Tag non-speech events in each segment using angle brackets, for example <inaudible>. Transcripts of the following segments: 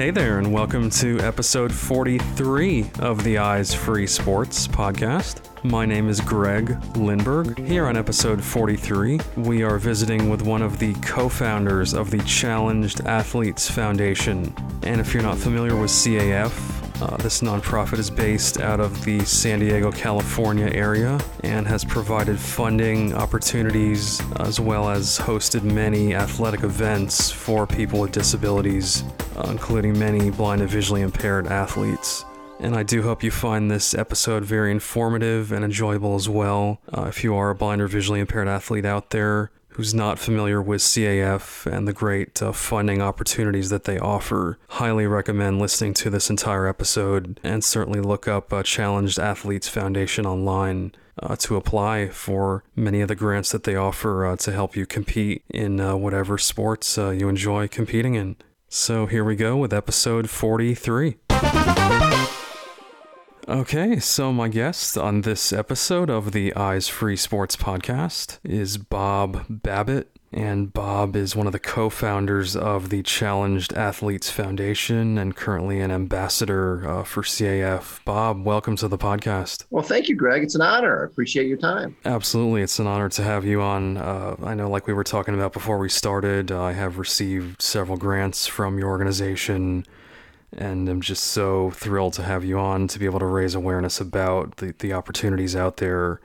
Hey there, and welcome to episode 43 of the Eyes Free Sports podcast. My name is Greg Lindberg. Here on episode 43, we are visiting with one of the co founders of the Challenged Athletes Foundation. And if you're not familiar with CAF, uh, this nonprofit is based out of the San Diego, California area and has provided funding opportunities as well as hosted many athletic events for people with disabilities, uh, including many blind and visually impaired athletes. And I do hope you find this episode very informative and enjoyable as well. Uh, if you are a blind or visually impaired athlete out there, who's not familiar with CAF and the great uh, funding opportunities that they offer, highly recommend listening to this entire episode and certainly look up uh, Challenged Athletes Foundation online. Uh, to apply for many of the grants that they offer uh, to help you compete in uh, whatever sports uh, you enjoy competing in. So here we go with episode 43. Okay, so my guest on this episode of the Eyes Free Sports podcast is Bob Babbitt. And Bob is one of the co founders of the Challenged Athletes Foundation and currently an ambassador uh, for CAF. Bob, welcome to the podcast. Well, thank you, Greg. It's an honor. I appreciate your time. Absolutely. It's an honor to have you on. Uh, I know, like we were talking about before we started, uh, I have received several grants from your organization and I'm just so thrilled to have you on to be able to raise awareness about the, the opportunities out there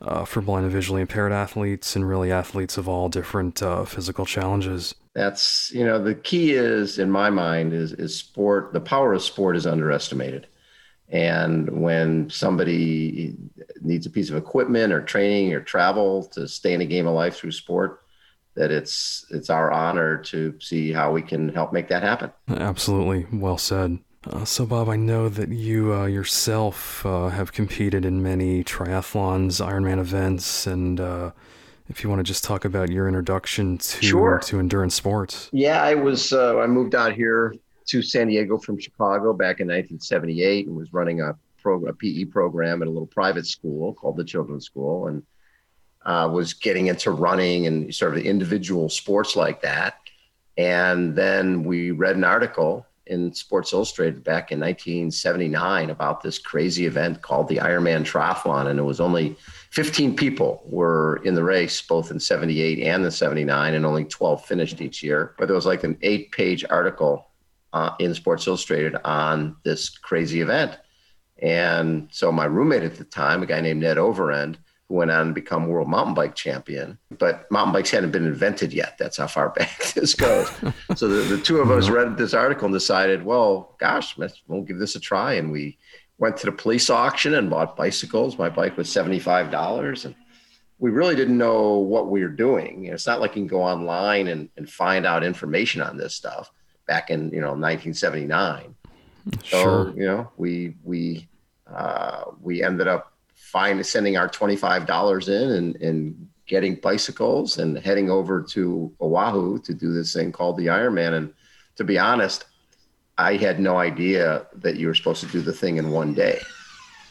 uh, for blind and visually impaired athletes and really athletes of all different uh, physical challenges. That's you know the key is in my mind is is sport. The power of sport is underestimated, and when somebody needs a piece of equipment or training or travel to stay in a game of life through sport, that it's it's our honor to see how we can help make that happen. Absolutely, well said. Uh, so, Bob, I know that you uh, yourself uh, have competed in many triathlons, Ironman events, and uh, if you want to just talk about your introduction to sure. to endurance sports. Yeah, I was uh, I moved out here to San Diego from Chicago back in 1978 and was running a, pro, a PE program at a little private school called the Children's School, and uh, was getting into running and sort of individual sports like that. And then we read an article in Sports Illustrated back in 1979 about this crazy event called the Ironman Triathlon, and it was only 15 people were in the race, both in 78 and the 79, and only 12 finished each year. But there was like an eight-page article uh, in Sports Illustrated on this crazy event. And so my roommate at the time, a guy named Ned Overend, went on to become world mountain bike champion. But mountain bikes hadn't been invented yet. That's how far <laughs> back this goes. <laughs> so the, the two of us read this article and decided, well, gosh, let's, we'll give this a try. And we went to the police auction and bought bicycles. My bike was $75. And we really didn't know what we were doing. You know, It's not like you can go online and, and find out information on this stuff back in, you know, 1979. Sure. So, you know, we, we, uh, we ended up sending our $25 in and, and getting bicycles and heading over to Oahu to do this thing called the Ironman. And to be honest, I had no idea that you were supposed to do the thing in one day.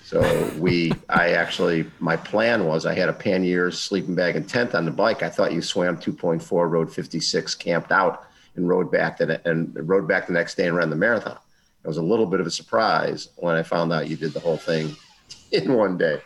So we, <laughs> I actually, my plan was I had a panniers, sleeping bag, and tent on the bike. I thought you swam 2.4, rode 56, camped out, and rode back the and rode back the next day and ran the marathon. It was a little bit of a surprise when I found out you did the whole thing <laughs> in one day.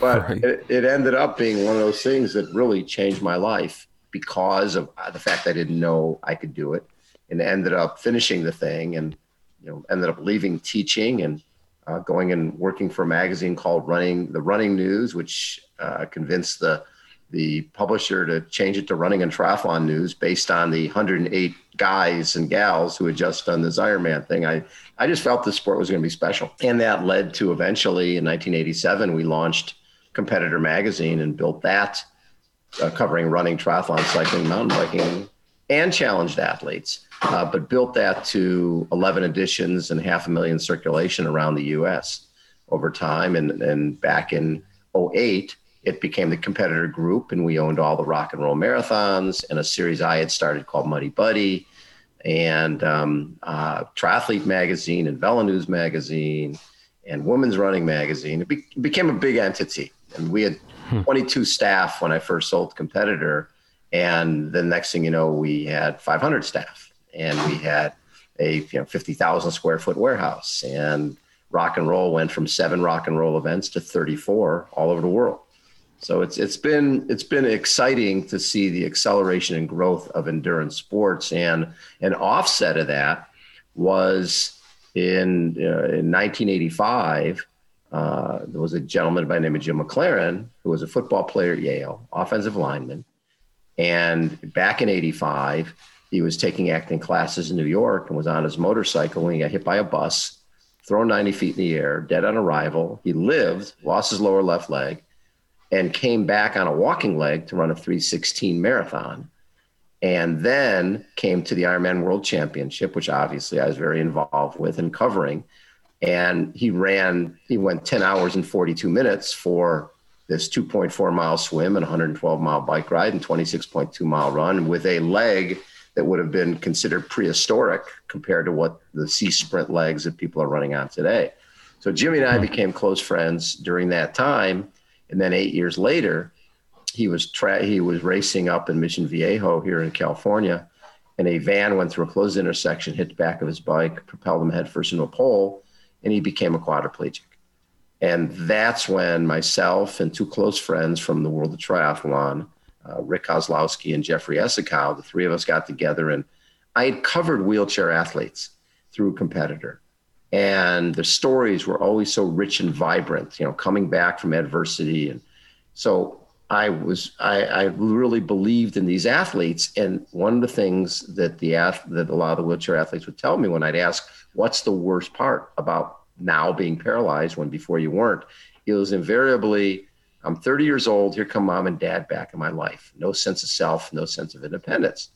But right. it, it, ended up being one of those things that really changed my life because of uh, the fact I didn't know I could do it, and ended up finishing the thing, and you know ended up leaving teaching and uh, going and working for a magazine called Running the Running News, which uh, convinced the the publisher to change it to Running and Triathlon News based on the 108 guys and gals who had just done this Ironman thing. I, I just felt the sport was going to be special. And that led to eventually in 1987, we launched Competitor Magazine and built that, uh, covering running, triathlon, cycling, mountain biking, and challenged athletes. Uh, but built that to 11 editions and half a million circulation around the US over time. And, and back in 08, it became the competitor group, and we owned all the rock and roll marathons and a series I had started called Muddy Buddy, and um, uh, Triathlete Magazine and VeloNews Magazine and Women's Running Magazine. It, be- became a big entity, and we had hmm. 22 staff when I first sold Competitor, and the next thing you know, we had 500 staff, and we had a you know 50,000 square foot warehouse. And rock and roll went from seven rock and roll events to 34 all over the world. So it's it's been it's been exciting to see the acceleration and growth of endurance sports, and an offset of that was in uh, in 1985. Uh, there was a gentleman by the name of Jim McLaren who was a football player at Yale, offensive lineman, and back in '85 he was taking acting classes in New York and was on his motorcycle when he got hit by a bus, thrown 90 feet in the air, dead on arrival. He lived, lost his lower left leg and came back on a walking leg to run a 316 marathon and then came to the Ironman World Championship, which obviously I was very involved with and covering. And he ran, he went 10 hours and 42 minutes for this 2.4 mile swim and 112 mile bike ride and 26.2 mile run with a leg that would have been considered prehistoric compared to what the C sprint legs that people are running on today. So Jimmy and I hmm. became close friends during that time. And then eight years later, he was tra- he was racing up in Mission Viejo here in California, and a van went through a closed intersection, hit the back of his bike, propelled him headfirst into a pole, and he became a quadriplegic. And that's when myself and two close friends from the world of triathlon, uh, Rick Kozlowski and Jeffrey Essakow, the three of us got together, and I had covered wheelchair athletes through a competitor and the stories were always so rich and vibrant you know coming back from adversity and so i was i, I really believed in these athletes. And one of the things that the that a lot of the wheelchair athletes would tell me when i'd ask what's the worst part about now being paralyzed when before you weren't? It was invariably i'm 30 years old. Here come mom and dad back in my life. No sense of self no sense of independence.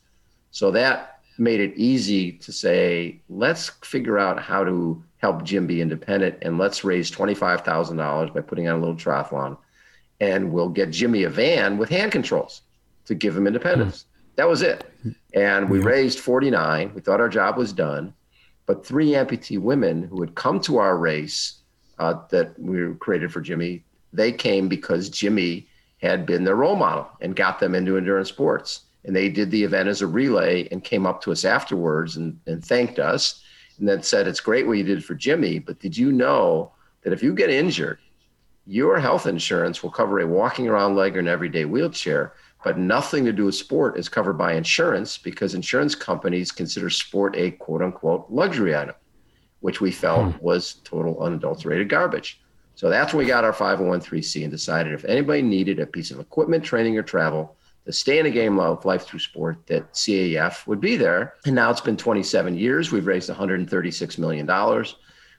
So that made it easy to say, let's figure out how to help Jim be independent and let's raise $25,000 by putting on a little triathlon. And we'll get Jimmy a van with hand controls to give him independence. Mm. That was it. And we raised 49. We thought our job was done. But three amputee women who had come to our race uh, that we created for Jimmy, they came because Jimmy had been their role model and got them into endurance sports and they did the event as a relay and came up to us afterwards and, and thanked us and then said it's great what you did for jimmy but did you know that if you get injured your health insurance will cover a walking around leg or an everyday wheelchair but nothing to do with sport is covered by insurance because insurance companies consider sport a quote unquote luxury item which we felt hmm. was total unadulterated garbage so that's when we got our 501c and decided if anybody needed a piece of equipment training or travel to stay in the game of life through sport that CAF would be there. And now it's been 27 years. We've raised $136 million.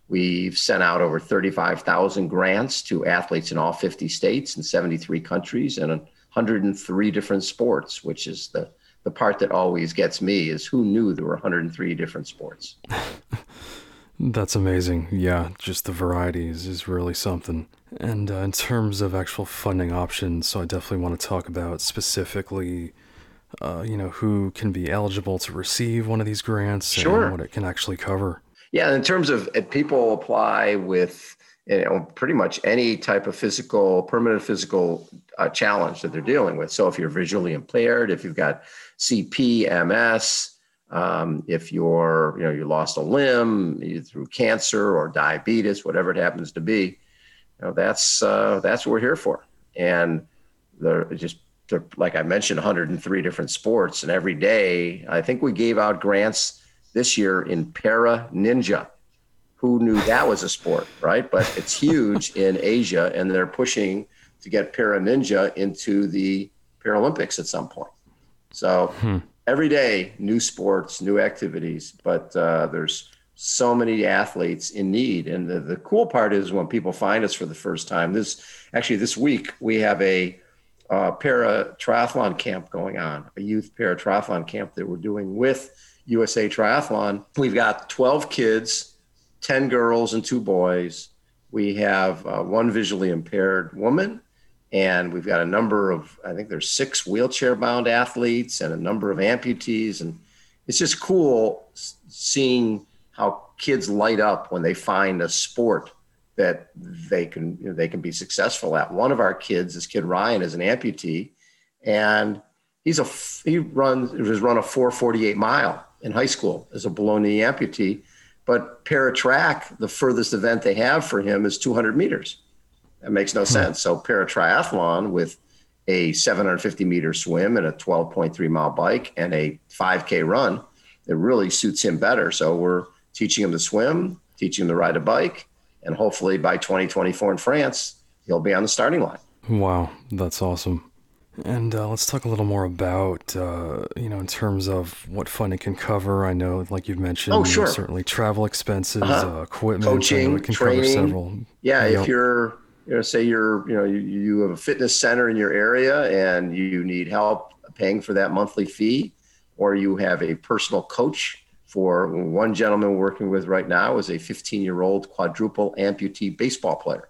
We've sent out over 35,000 grants to athletes in all 50 states and 73 countries and 103 different sports, which is the, the part that always gets me is who knew there were 103 different sports. <laughs> That's amazing. Yeah, just the varieties is really something. And uh, in terms of actual funding options, so I definitely want to talk about specifically, uh, you know, who can be eligible to receive one of these grants sure. and what it can actually cover. Yeah, in terms of people apply with you know pretty much any type of physical, permanent physical uh, challenge that they're dealing with. So if you're visually impaired, if you've got CP, MS, um, if you're you know you lost a limb through cancer or diabetes, whatever it happens to be you know, that's uh, that's what we're here for. And they're just they're, like I mentioned, 103 different sports, and every day I think we gave out grants this year in para ninja. Who knew that was a sport, right? But it's huge <laughs> in Asia, and they're pushing to get para ninja into the Paralympics at some point. So hmm. every day, new sports, new activities, but uh, there's so many athletes in need. And the, the cool part is when people find us for the first time, this actually this week we have a uh, para triathlon camp going on, a youth para triathlon camp that we're doing with USA Triathlon. We've got 12 kids, 10 girls and two boys. We have uh, one visually impaired woman, and we've got a number of, I think there's six wheelchair bound athletes and a number of amputees. And it's just cool seeing how kids light up when they find a sport that they can you know, they can be successful at. One of our kids, this kid Ryan, is an amputee, and he's a he runs has run a 448 mile in high school as a below knee amputee. But para track, the furthest event they have for him is 200 meters. That makes no hmm. sense. So para triathlon with a 750 meter swim and a 12.3 mile bike and a 5K run, it really suits him better. So we're teaching him to swim, teaching him to ride a bike, and hopefully by 2024 in France, he'll be on the starting line. Wow, that's awesome. And uh, let's talk a little more about, uh, you know, in terms of what funding can cover. I know, like you've mentioned, oh, sure. certainly travel expenses, uh-huh. uh, equipment, coaching, can training. several. Yeah, if you're, you know, say you're, you know, you, you have a fitness center in your area and you need help paying for that monthly fee, or you have a personal coach. For one gentleman we're working with right now is a 15 year old quadruple amputee baseball player.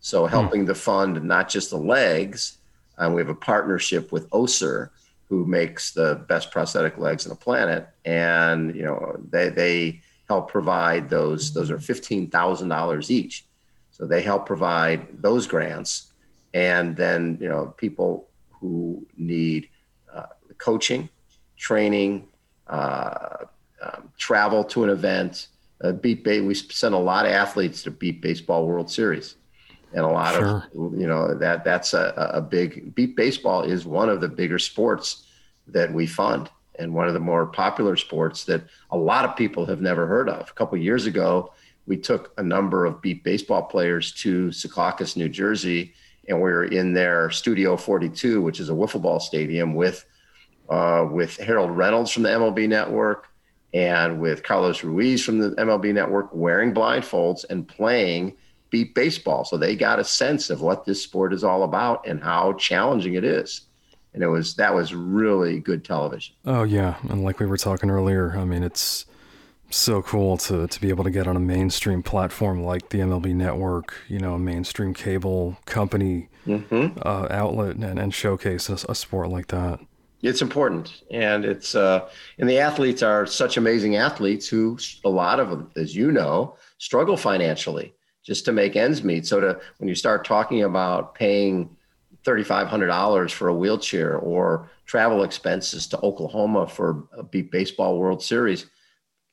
So hmm. helping hmm. to fund not just the legs, and we have a partnership with Össur, who makes the best prosthetic legs on the planet. And, you know, they, they help provide those, those are $15,000 each. So they help provide those grants. And then, you know, people who need uh, coaching, training, uh, um, travel to an event. Uh, beep we sent a lot of athletes to beep baseball World Series and a lot sure. of you know that that's a, a big beep baseball is one of the bigger sports that we fund and one of the more popular sports that a lot of people have never heard of a couple of years ago we took a number of beep baseball players to secaucus new jersey and we were in their studio 42 which is a wiffle ball stadium with uh, with harold reynolds from the mlb network and with carlos ruiz from the mlb network wearing blindfolds and playing beep baseball. So they got a sense of what this sport is all about and how challenging it is. And it was that was really good television. Oh yeah, and like we were talking earlier, I mean it's so cool to to be able to get on a mainstream platform like the MLB Network, you know, a mainstream cable company mm-hmm. uh, outlet, and, and showcase a, a, sport like that. It's important, and it's uh, and the athletes are such amazing athletes who a lot of them, as you know, struggle financially just to make ends meet. So to when you start talking about paying $3,500 for a wheelchair or travel expenses to Oklahoma for a baseball World Series,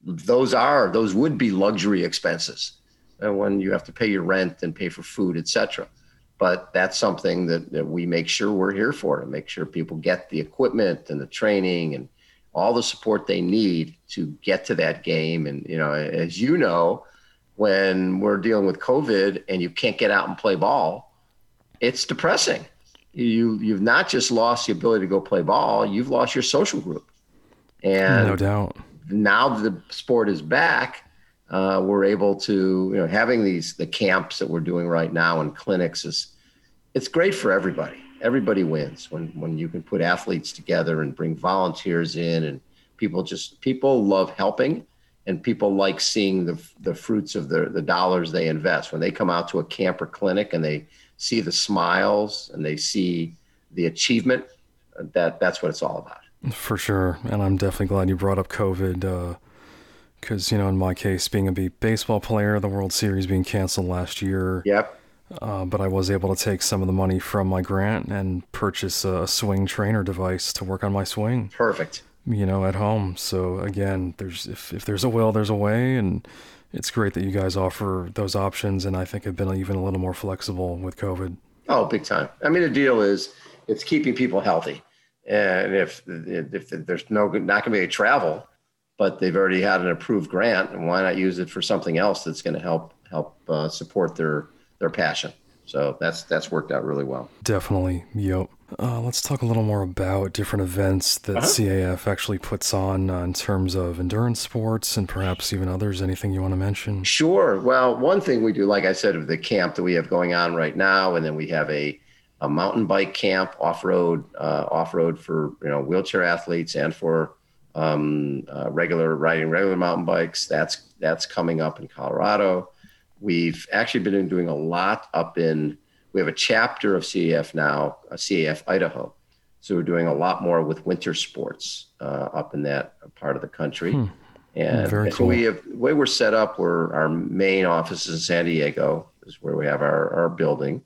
those are those would be luxury expenses. And when you have to pay your rent and pay for food, etc. But that's something that, that we make sure we're here for to make sure people get the equipment and the training and all the support they need to get to that game. And you know, as you know, when we're dealing with COVID and you can't get out and play ball, it's depressing. You you've not just lost the ability to go play ball, you've lost your social group. And no doubt. Now the sport is back, uh, we're able to you know having these the camps that we're doing right now and clinics is it's great for everybody. Everybody wins when when you can put athletes together and bring volunteers in and people just people love helping and people like seeing the, the fruits of the, the dollars they invest. When they come out to a camp or clinic and they see the smiles and they see the achievement that that's what it's all about. For sure. And i'm definitely glad you brought up covid because uh, you know in my case being a baseball player the world series being canceled last year yep. uh, but I was able to take some of the money from my grant and purchase a swing trainer device to work on my swing. Perfect you know, at home. So again, there's if if there's a will, there's a way, and it's great that you guys offer those options, and I think have been even a little more flexible with COVID. Oh, big time. I mean, the deal is it's keeping people healthy, and if if there's no not going to be a travel, but they've already had an approved grant, and why not use it for something else that's going to help help uh, support their their passion. So that's that's worked out really well. Definitely. Yep. Uh, let's talk a little more about different events that uh-huh. CAF actually puts on uh, in terms of endurance sports and perhaps even others. Anything you want to mention? Sure. Well, one thing we do, like I said, of the camp that we have going on right now, and then we have a, a mountain bike camp, off road, uh, off road for you know wheelchair athletes and for um, uh, regular riding regular mountain bikes. That's that's coming up in Colorado. We've actually been doing a lot up in we have a chapter of CAF now, uh, CAF Idaho. So we're doing a lot more with winter sports uh, up in that part of the country. Hmm. And Very so cool. we have the way we're set up. We're our main office is in San Diego, is where we have our, our building,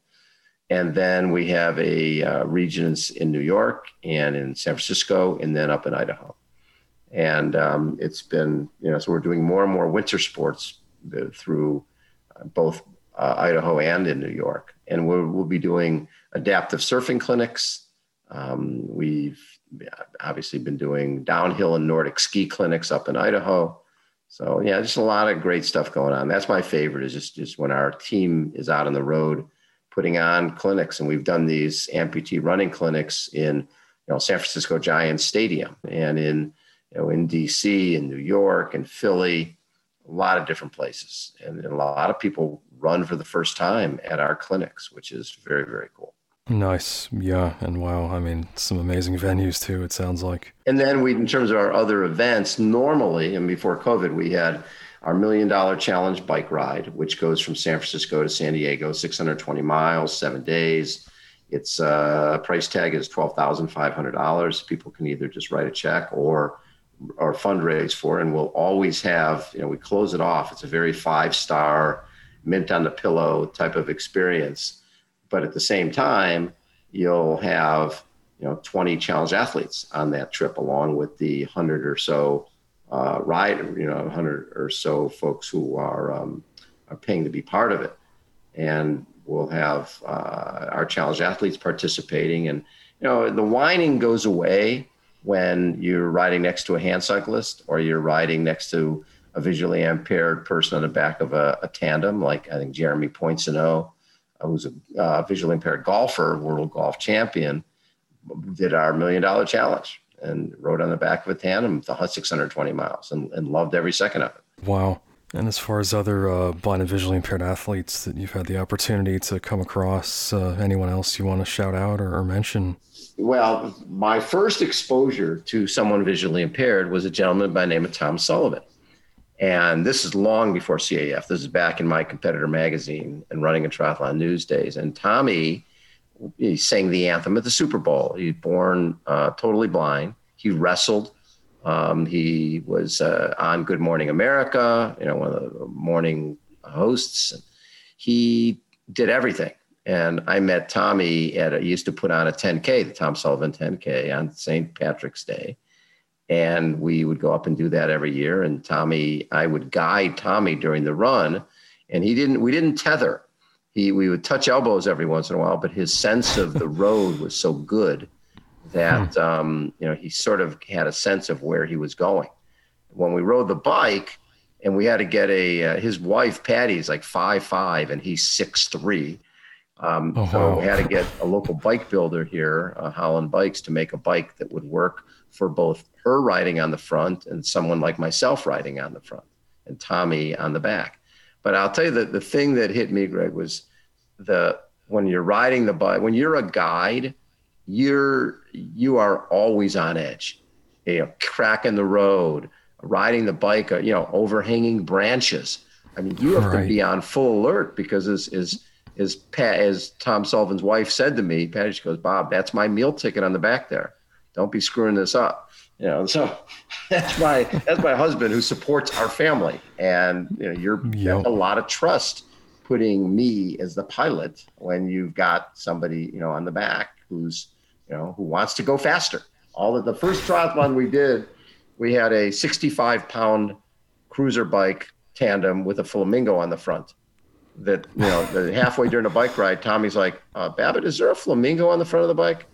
and then we have a uh, region in, New York and in San Francisco, and then up in Idaho. And um, it's been, you know, so we're doing more and more winter sports uh, through both uh, Idaho and in New York. And we'll, we'll be doing adaptive surfing clinics. Um, we've obviously been doing downhill and Nordic ski clinics up in Idaho. So yeah, just a lot of great stuff going on. That's my favorite is just, just when our team is out on the road putting on clinics. And we've done these amputee running clinics in, you know, San Francisco Giants Stadium and in, you know, in DC and New York and Philly, a lot of different places. And a lot of people run for the first time at our clinics, which is very, very cool. Nice. Yeah. And wow, I mean, some amazing venues too, it sounds like. And then we, in terms of our other events, normally, and before COVID, we had our million dollar challenge bike ride, which goes from San Francisco to San Diego, 620 miles, seven days. Its uh, price tag is $12,500. People can either just write a check or or fundraise for, and we'll always have, you know, we close it off. It's a very five star, mint on the pillow type of experience. But at the same time, you'll have, you know, 20 challenge athletes on that trip, along with the 100 or so uh, ride, you know, 100 or so folks who are um, are paying to be part of it, and we'll have uh, our challenge athletes participating, and you know, the whining goes away when you're riding next to a hand cyclist or you're riding next to a visually impaired person on the back of a, a tandem, like I think Jeremy Poincenot, uh, who's a uh, visually impaired golfer, world golf champion, did our million dollar challenge and rode on the back of a tandem the 620 miles and, and loved every second of it. Wow. And as far as other uh, blind and visually impaired athletes that you've had the opportunity to come across, uh, anyone else you want to shout out or, or, mention? Well, my first exposure to someone visually impaired was a gentleman by the name of Tom Sullivan. And this is long before CAF. This is back in my competitor magazine and running a triathlon news days. And Tommy he sang the anthem at the Super Bowl. He's born uh, totally blind. He wrestled. Um, he was uh, on Good Morning America, you know, one of the morning hosts. He did everything. And I met Tommy at a, he used to put on a 10K, the Tom Sullivan 10K on St. Patrick's Day. And we would go up and do that every year. And Tommy, I would guide Tommy during the run. And he didn't, we didn't tether he we would touch elbows every once in a while, but his sense of the <laughs> road was so good that hmm. um, you know he sort of had a sense of where he was going. When we rode the bike, and we had to get a uh, his wife Patty's like five five and he's six three. Um, oh, so wow. we had to get a local bike builder here, uh, Holland Bikes, to make a bike that would work for both her riding on the front and someone like myself riding on the front, and Tommy on the back. But I'll tell you that the thing that hit me, Greg, was the when you're riding the bike, when you're a guide, you're you are always on edge. You know, cracking the road, riding the bike, uh, you know, overhanging branches. I mean, you have right. to be on full alert because as as as Pat, as Tom Sullivan's wife said to me, Patty, she goes, Bob, that's my meal ticket on the back there. Don't be screwing this up you know so <laughs> that's my that's my husband who supports our family and you know you're yep. a lot of trust putting me as the pilot when you've got somebody you know on the back who's you know who wants to go faster all of the first triathlon we did we had a 65 pound cruiser bike tandem with a flamingo on the front that you know halfway during a bike ride tommy's like uh, babbitt is there a flamingo on the front of the bike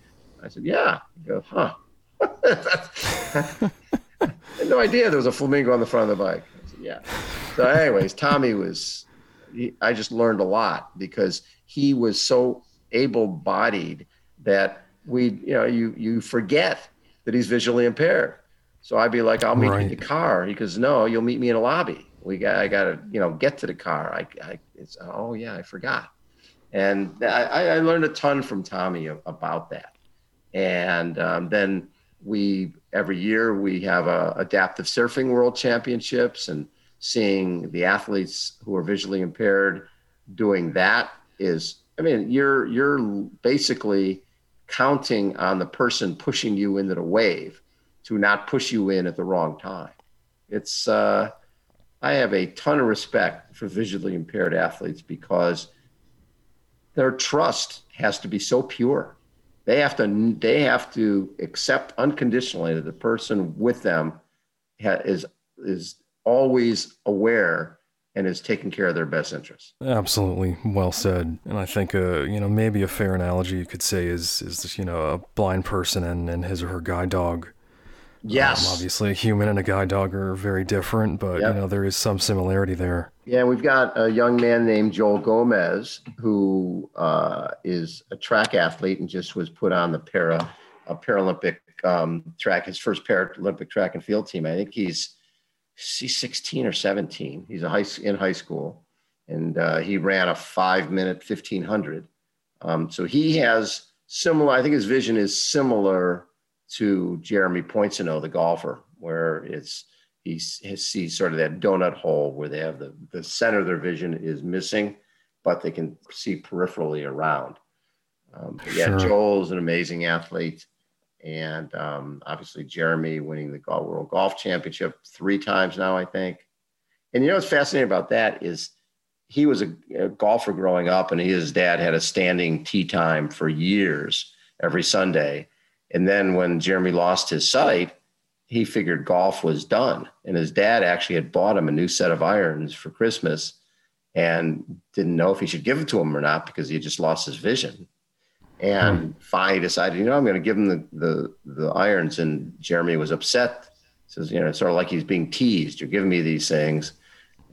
i said yeah he goes huh <laughs> had no idea there was a flamingo on the front of the bike. Said, yeah. So, anyways, Tommy was. He, I just learned a lot because he was so able-bodied that we, you know, you you forget that he's visually impaired. So I'd be like, "I'll meet right. you in the car." He goes, "No, you'll meet me in a lobby. We got, I got to, you know, get to the car." I, I it's, oh yeah, I forgot. And I, I learned a ton from Tommy about that. And um, then we every year we have a adaptive surfing world championships and seeing the athletes who are visually impaired doing that is i mean you're you're basically counting on the person pushing you into the wave to not push you in at the wrong time it's uh, i have a ton of respect for visually impaired athletes because their trust has to be so pure they have to they have to accept unconditionally that the person with them ha- is is always aware and is taking care of their best interests. Absolutely, well said. And I think, uh, you know, maybe a fair analogy you could say is, is you know, a blind person and, and his or her guide dog. Yes. Um, obviously, a human and a guide dog are very different, but yep. you know, there is some similarity there. Yeah, we've got a young man named Joel Gomez who uh, is a track athlete and just was put on the para a Paralympic um, track, his first Paralympic track and field team. I think he's he's 16 or 17. He's a high in high school, and uh, he ran a five minute 1500. Um, so he has similar. I think his vision is similar to Jeremy Poincenot, the golfer, where it's he sees sort of that donut hole where they have the the center of their vision is missing, but they can see peripherally around. Um, yeah, sure. is an amazing athlete and um, obviously Jeremy winning the World Golf Championship three times now, I think. And you know what's fascinating about that is he was a, a golfer growing up, and he, his dad had a standing tee time for years every Sunday. And then when Jeremy lost his sight, he figured golf was done. And his dad actually had bought him a new set of irons for Christmas and didn't know if he should give it to him or not because he just lost his vision. And hmm. finally decided, you know, I'm going to give him the, the, the irons. And Jeremy was upset. Says, you know, it's sort of like he's being teased. You're giving me these things.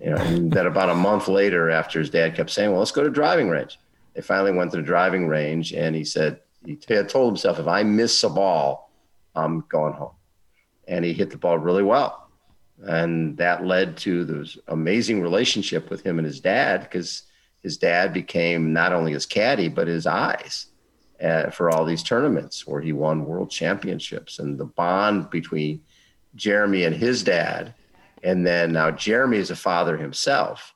You know, and then about a month later, after his dad kept saying, well, let's go to driving range. They finally went to the driving range and he said, he had told himself, if I miss a ball, I'm going home. And he hit the ball really well. And that led to this amazing relationship with him and his dad because his dad became not only his caddy, but his eyes at, for all these tournaments where he won world championships and the bond between Jeremy and his dad. And then now Jeremy is a father himself.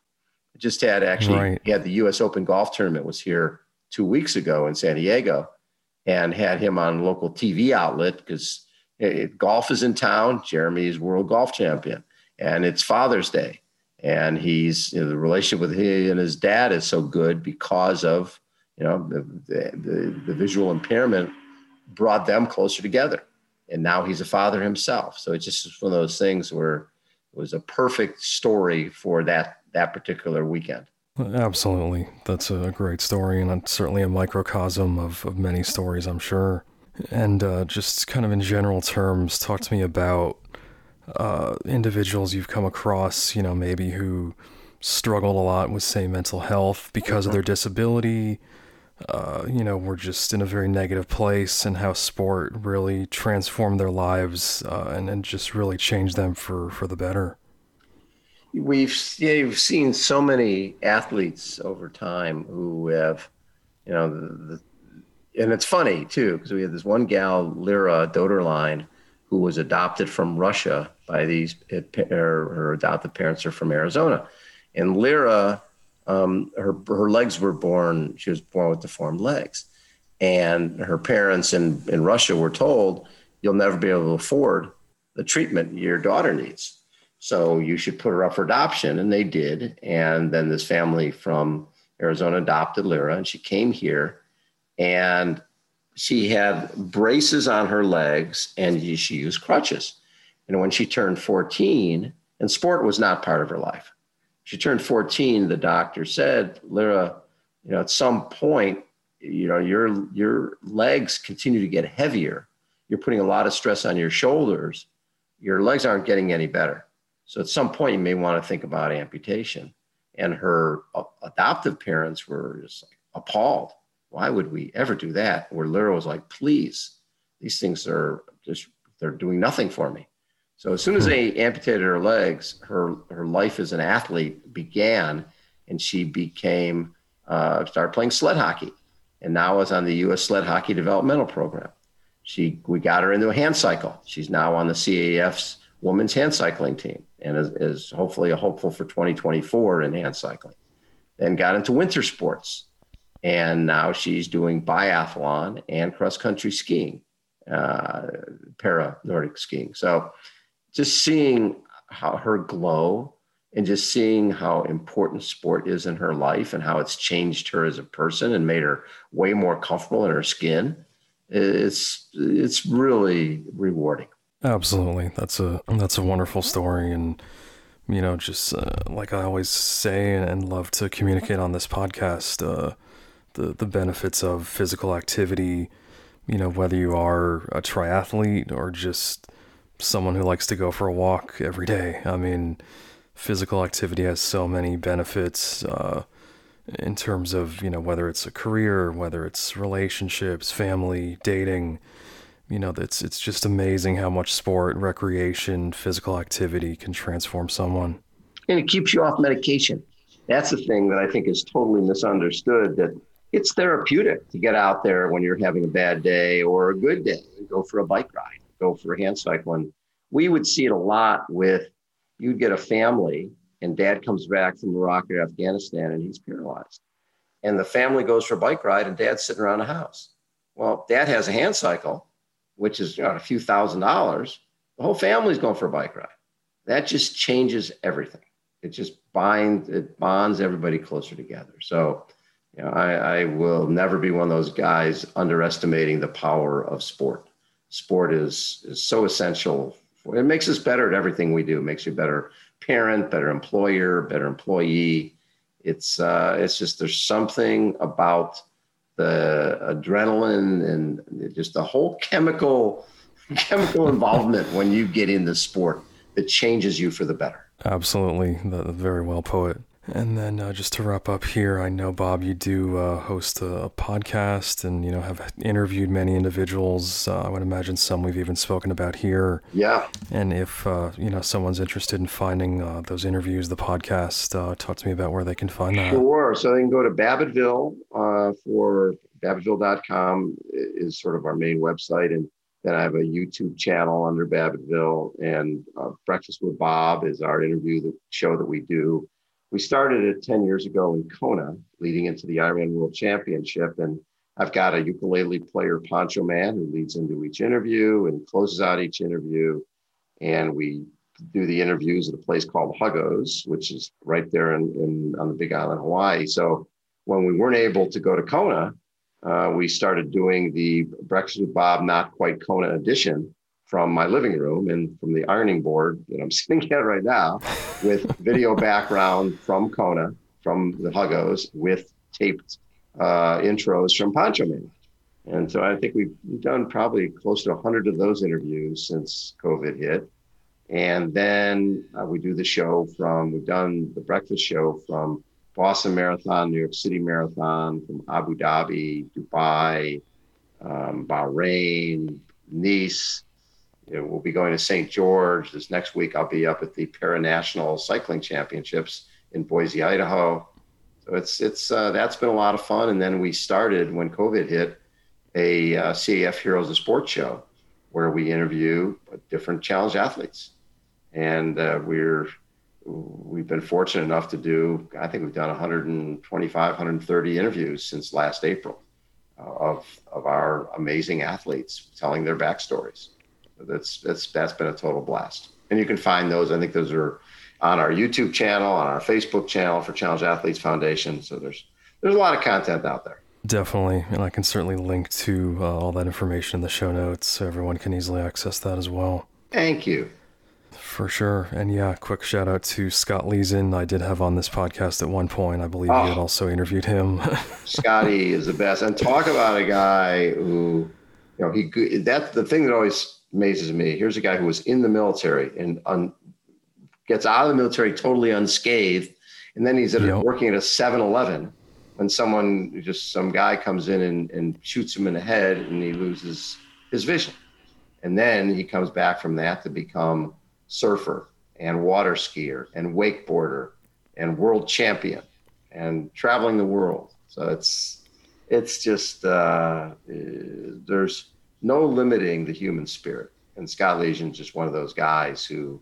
Just had actually, right. he had the US Open golf tournament was here two weeks ago in San Diego and had him on local TV outlet because eh, eh, golf is in town. Jeremy's world golf champion and it's Father's Day. And he's you know, the relationship with he and his dad is so good because of you know, the, the, the visual impairment brought them closer together. And now he's a father himself. So it's just one of those things where it was a perfect story for that that particular weekend. Absolutely. That's a great story and certainly a microcosm of, of many stories, I'm sure. And uh, just kind of in general terms, talk to me about uh, individuals you've come across, you know, maybe who struggled a lot with, say, mental health because of their disability, uh, you know, were just in a very negative place and how sport really transformed their lives uh, and, and just really changed them for, for the better. We've, we've seen so many athletes over time who have, you know, the, the, and it's funny too, because we had this one gal, Lera Doederlein, who was adopted from Russia by these, her, her adopted parents are from Arizona. And Lyra um, her her legs were born. She was born with deformed legs, and her parents in in Russia were told, "You'll never be able to afford the treatment your daughter needs, so you should put her up for adoption." And they did. And then this family from Arizona adopted Lera, and she came here, and she had braces on her legs, and she used crutches. And when she turned 14, and sport was not part of her life she turned 14, the doctor said, Lera, you know, at some point, you know, your your legs continue to get heavier. You're putting a lot of stress on your shoulders. Your legs aren't getting any better. So at some point, you may want to think about amputation. And her adoptive parents were just like appalled. Why would we ever do that? Where Lera was like, please, these things are just, they're doing nothing for me. So as soon as they amputated her legs, her her life as an athlete began, and she became uh, started playing sled hockey, and now is on the U.S. Sled Hockey Developmental Program. She we got her into a hand cycle. She's now on the CAF's women's hand cycling team, and is, is hopefully a hopeful for 2024 in hand cycling. Then got into winter sports, and now she's doing biathlon and cross country skiing, uh, para Nordic skiing. So just seeing how her glow and just seeing how important sport is in her life and how it's changed her as a person and made her way more comfortable in her skin it's it's really rewarding Absolutely, that's a that's a wonderful story, and you know, just uh, like I always say and love to communicate on this podcast, uh, the the benefits of physical activity. You know, whether you are a triathlete or just someone who likes to go for a walk every day. I mean, physical activity has so many benefits uh, in terms of you know whether it's a career, whether it's relationships, family, dating. You know, it's it's just amazing how much sport, recreation, physical activity can transform someone. And it keeps you off medication. That's the thing that I think is totally misunderstood. That it's therapeutic to get out there when you're having a bad day or a good day, and go for a bike ride, go for a hand cycling. We would see it a lot with you'd get a family and dad comes back from Iraq or Afghanistan and he's paralyzed. And the family goes for a bike ride and dad's sitting around the house. Well, dad has a hand cycle, which is you know, a few thousand dollars. The whole family's going for a bike ride. That just changes everything. It just binds, it bonds everybody closer together. So, you know, I, I will never be one of those guys underestimating the power of sport. Sport is, is so essential. For, it makes us better at everything we do. It makes you a better parent, better employer, better employee. It's uh, it's just there's something about the adrenaline and just the whole chemical chemical <laughs> involvement when you get in the sport that changes you for the better. Absolutely, the, very well poet. And then uh, just to wrap up here, I know Bob, you do uh, host a, a, podcast, and you know have interviewed many individuals. Uh, I would imagine some we've even spoken about here. Yeah. And if uh, you know someone's interested in finding uh, those interviews, the podcast, uh, talk to me about where they can find that. Sure. So they can go to Babbittville for Babbittville.com is sort of our main website, and then I have a YouTube channel under Babbittville, and Breakfast with Bob is our interview the show that we do we started it 10 years ago in Kona, leading into the Ironman World Championship. And I've got a ukulele player, Poncho Man, who leads into each interview and closes out each interview. And we do the interviews at a place called Huggos, which is right there in, in on the Big Island, Hawaii. So when we weren't able to go to Kona, uh, we started doing the Breakfast with Bob Not Quite Kona edition, from my living room and from the ironing board that I'm <laughs> sitting at right now with <laughs> video background from Kona, from the Huggos, with taped uh, intros from Poncho Man. And so I think we've, we've done probably close to 100 of those interviews since COVID hit. And then uh, we do the show from, we've done the breakfast show from Boston Marathon, New York City Marathon, from Abu Dhabi, Dubai, um, Bahrain, Nice, you know, we'll be going to St. George. This next week, I'll be up at the Paranational Cycling Championships in Boise, Idaho. So it's it's uh, that's been a lot of fun. And then we started when COVID hit a uh, CAF Heroes of Sport show where we interview different challenge athletes, and uh, we're we've been fortunate enough to do I think we've done 125 130 interviews since last April uh, of of our amazing athletes telling their backstories that's that's that's been a total blast. And you can find those. I think those are on our YouTube channel, on our Facebook channel for Challenge Athletes Foundation. So there's there's a lot of content out there. Definitely, and I can certainly link to uh, all that information in the show notes, so everyone can easily access that as well. Thank you. For sure. And yeah, quick shout out to Scott Leason. I did have on this podcast at one point. I believe oh, you had also interviewed him. <laughs> Scotty is the best. And talk about a guy who, you know, he that's the thing that always amazes me. Here's a guy who was in the military and un, gets out of the military totally unscathed, and then he's at yep. a, working at a 7-Eleven when someone just some guy comes in and, and shoots him in the head and he loses his vision, and then he comes back from that to become surfer and water skier and wakeboarder and world champion and traveling the world. So it's it's just uh, there's no limiting the human spirit. And Scott Leason's just one of those guys who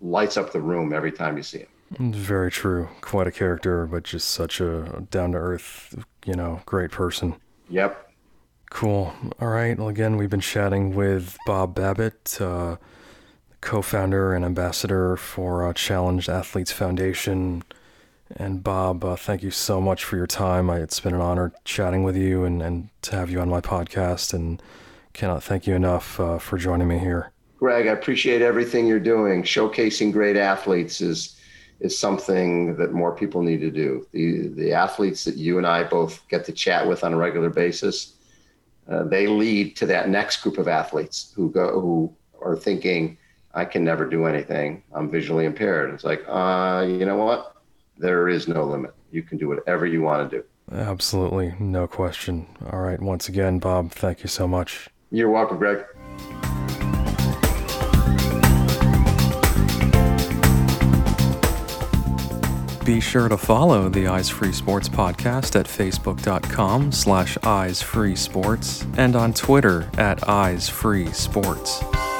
lights up the room every time you see him. Very true. Quite a character, but just such a down to earth, you know, great person. Yep. Cool. All right. Well, again, we've been chatting with Bob Babbitt, uh, co founder and ambassador for uh, Challenged Athletes Foundation. And Bob, uh, thank you so much for your time. I, it's been an honor chatting with you and, and to have you on my podcast. And cannot thank you enough uh, for joining me here. Greg, I appreciate everything you're doing. Showcasing great athletes is is something that more people need to do. The the athletes that you and I both get to chat with on a regular basis, uh, they lead to that next group of athletes who go who are thinking, I can never do anything. I'm visually impaired. It's like, uh, you know what? There is no limit. You can do whatever you want to do. Absolutely, no question. All right, once again, Bob, thank you so much. You're welcome, Greg. Be sure to follow the Eyes Free Sports podcast at facebook.com slash eyesfreesports and on Twitter at eyesfreesports.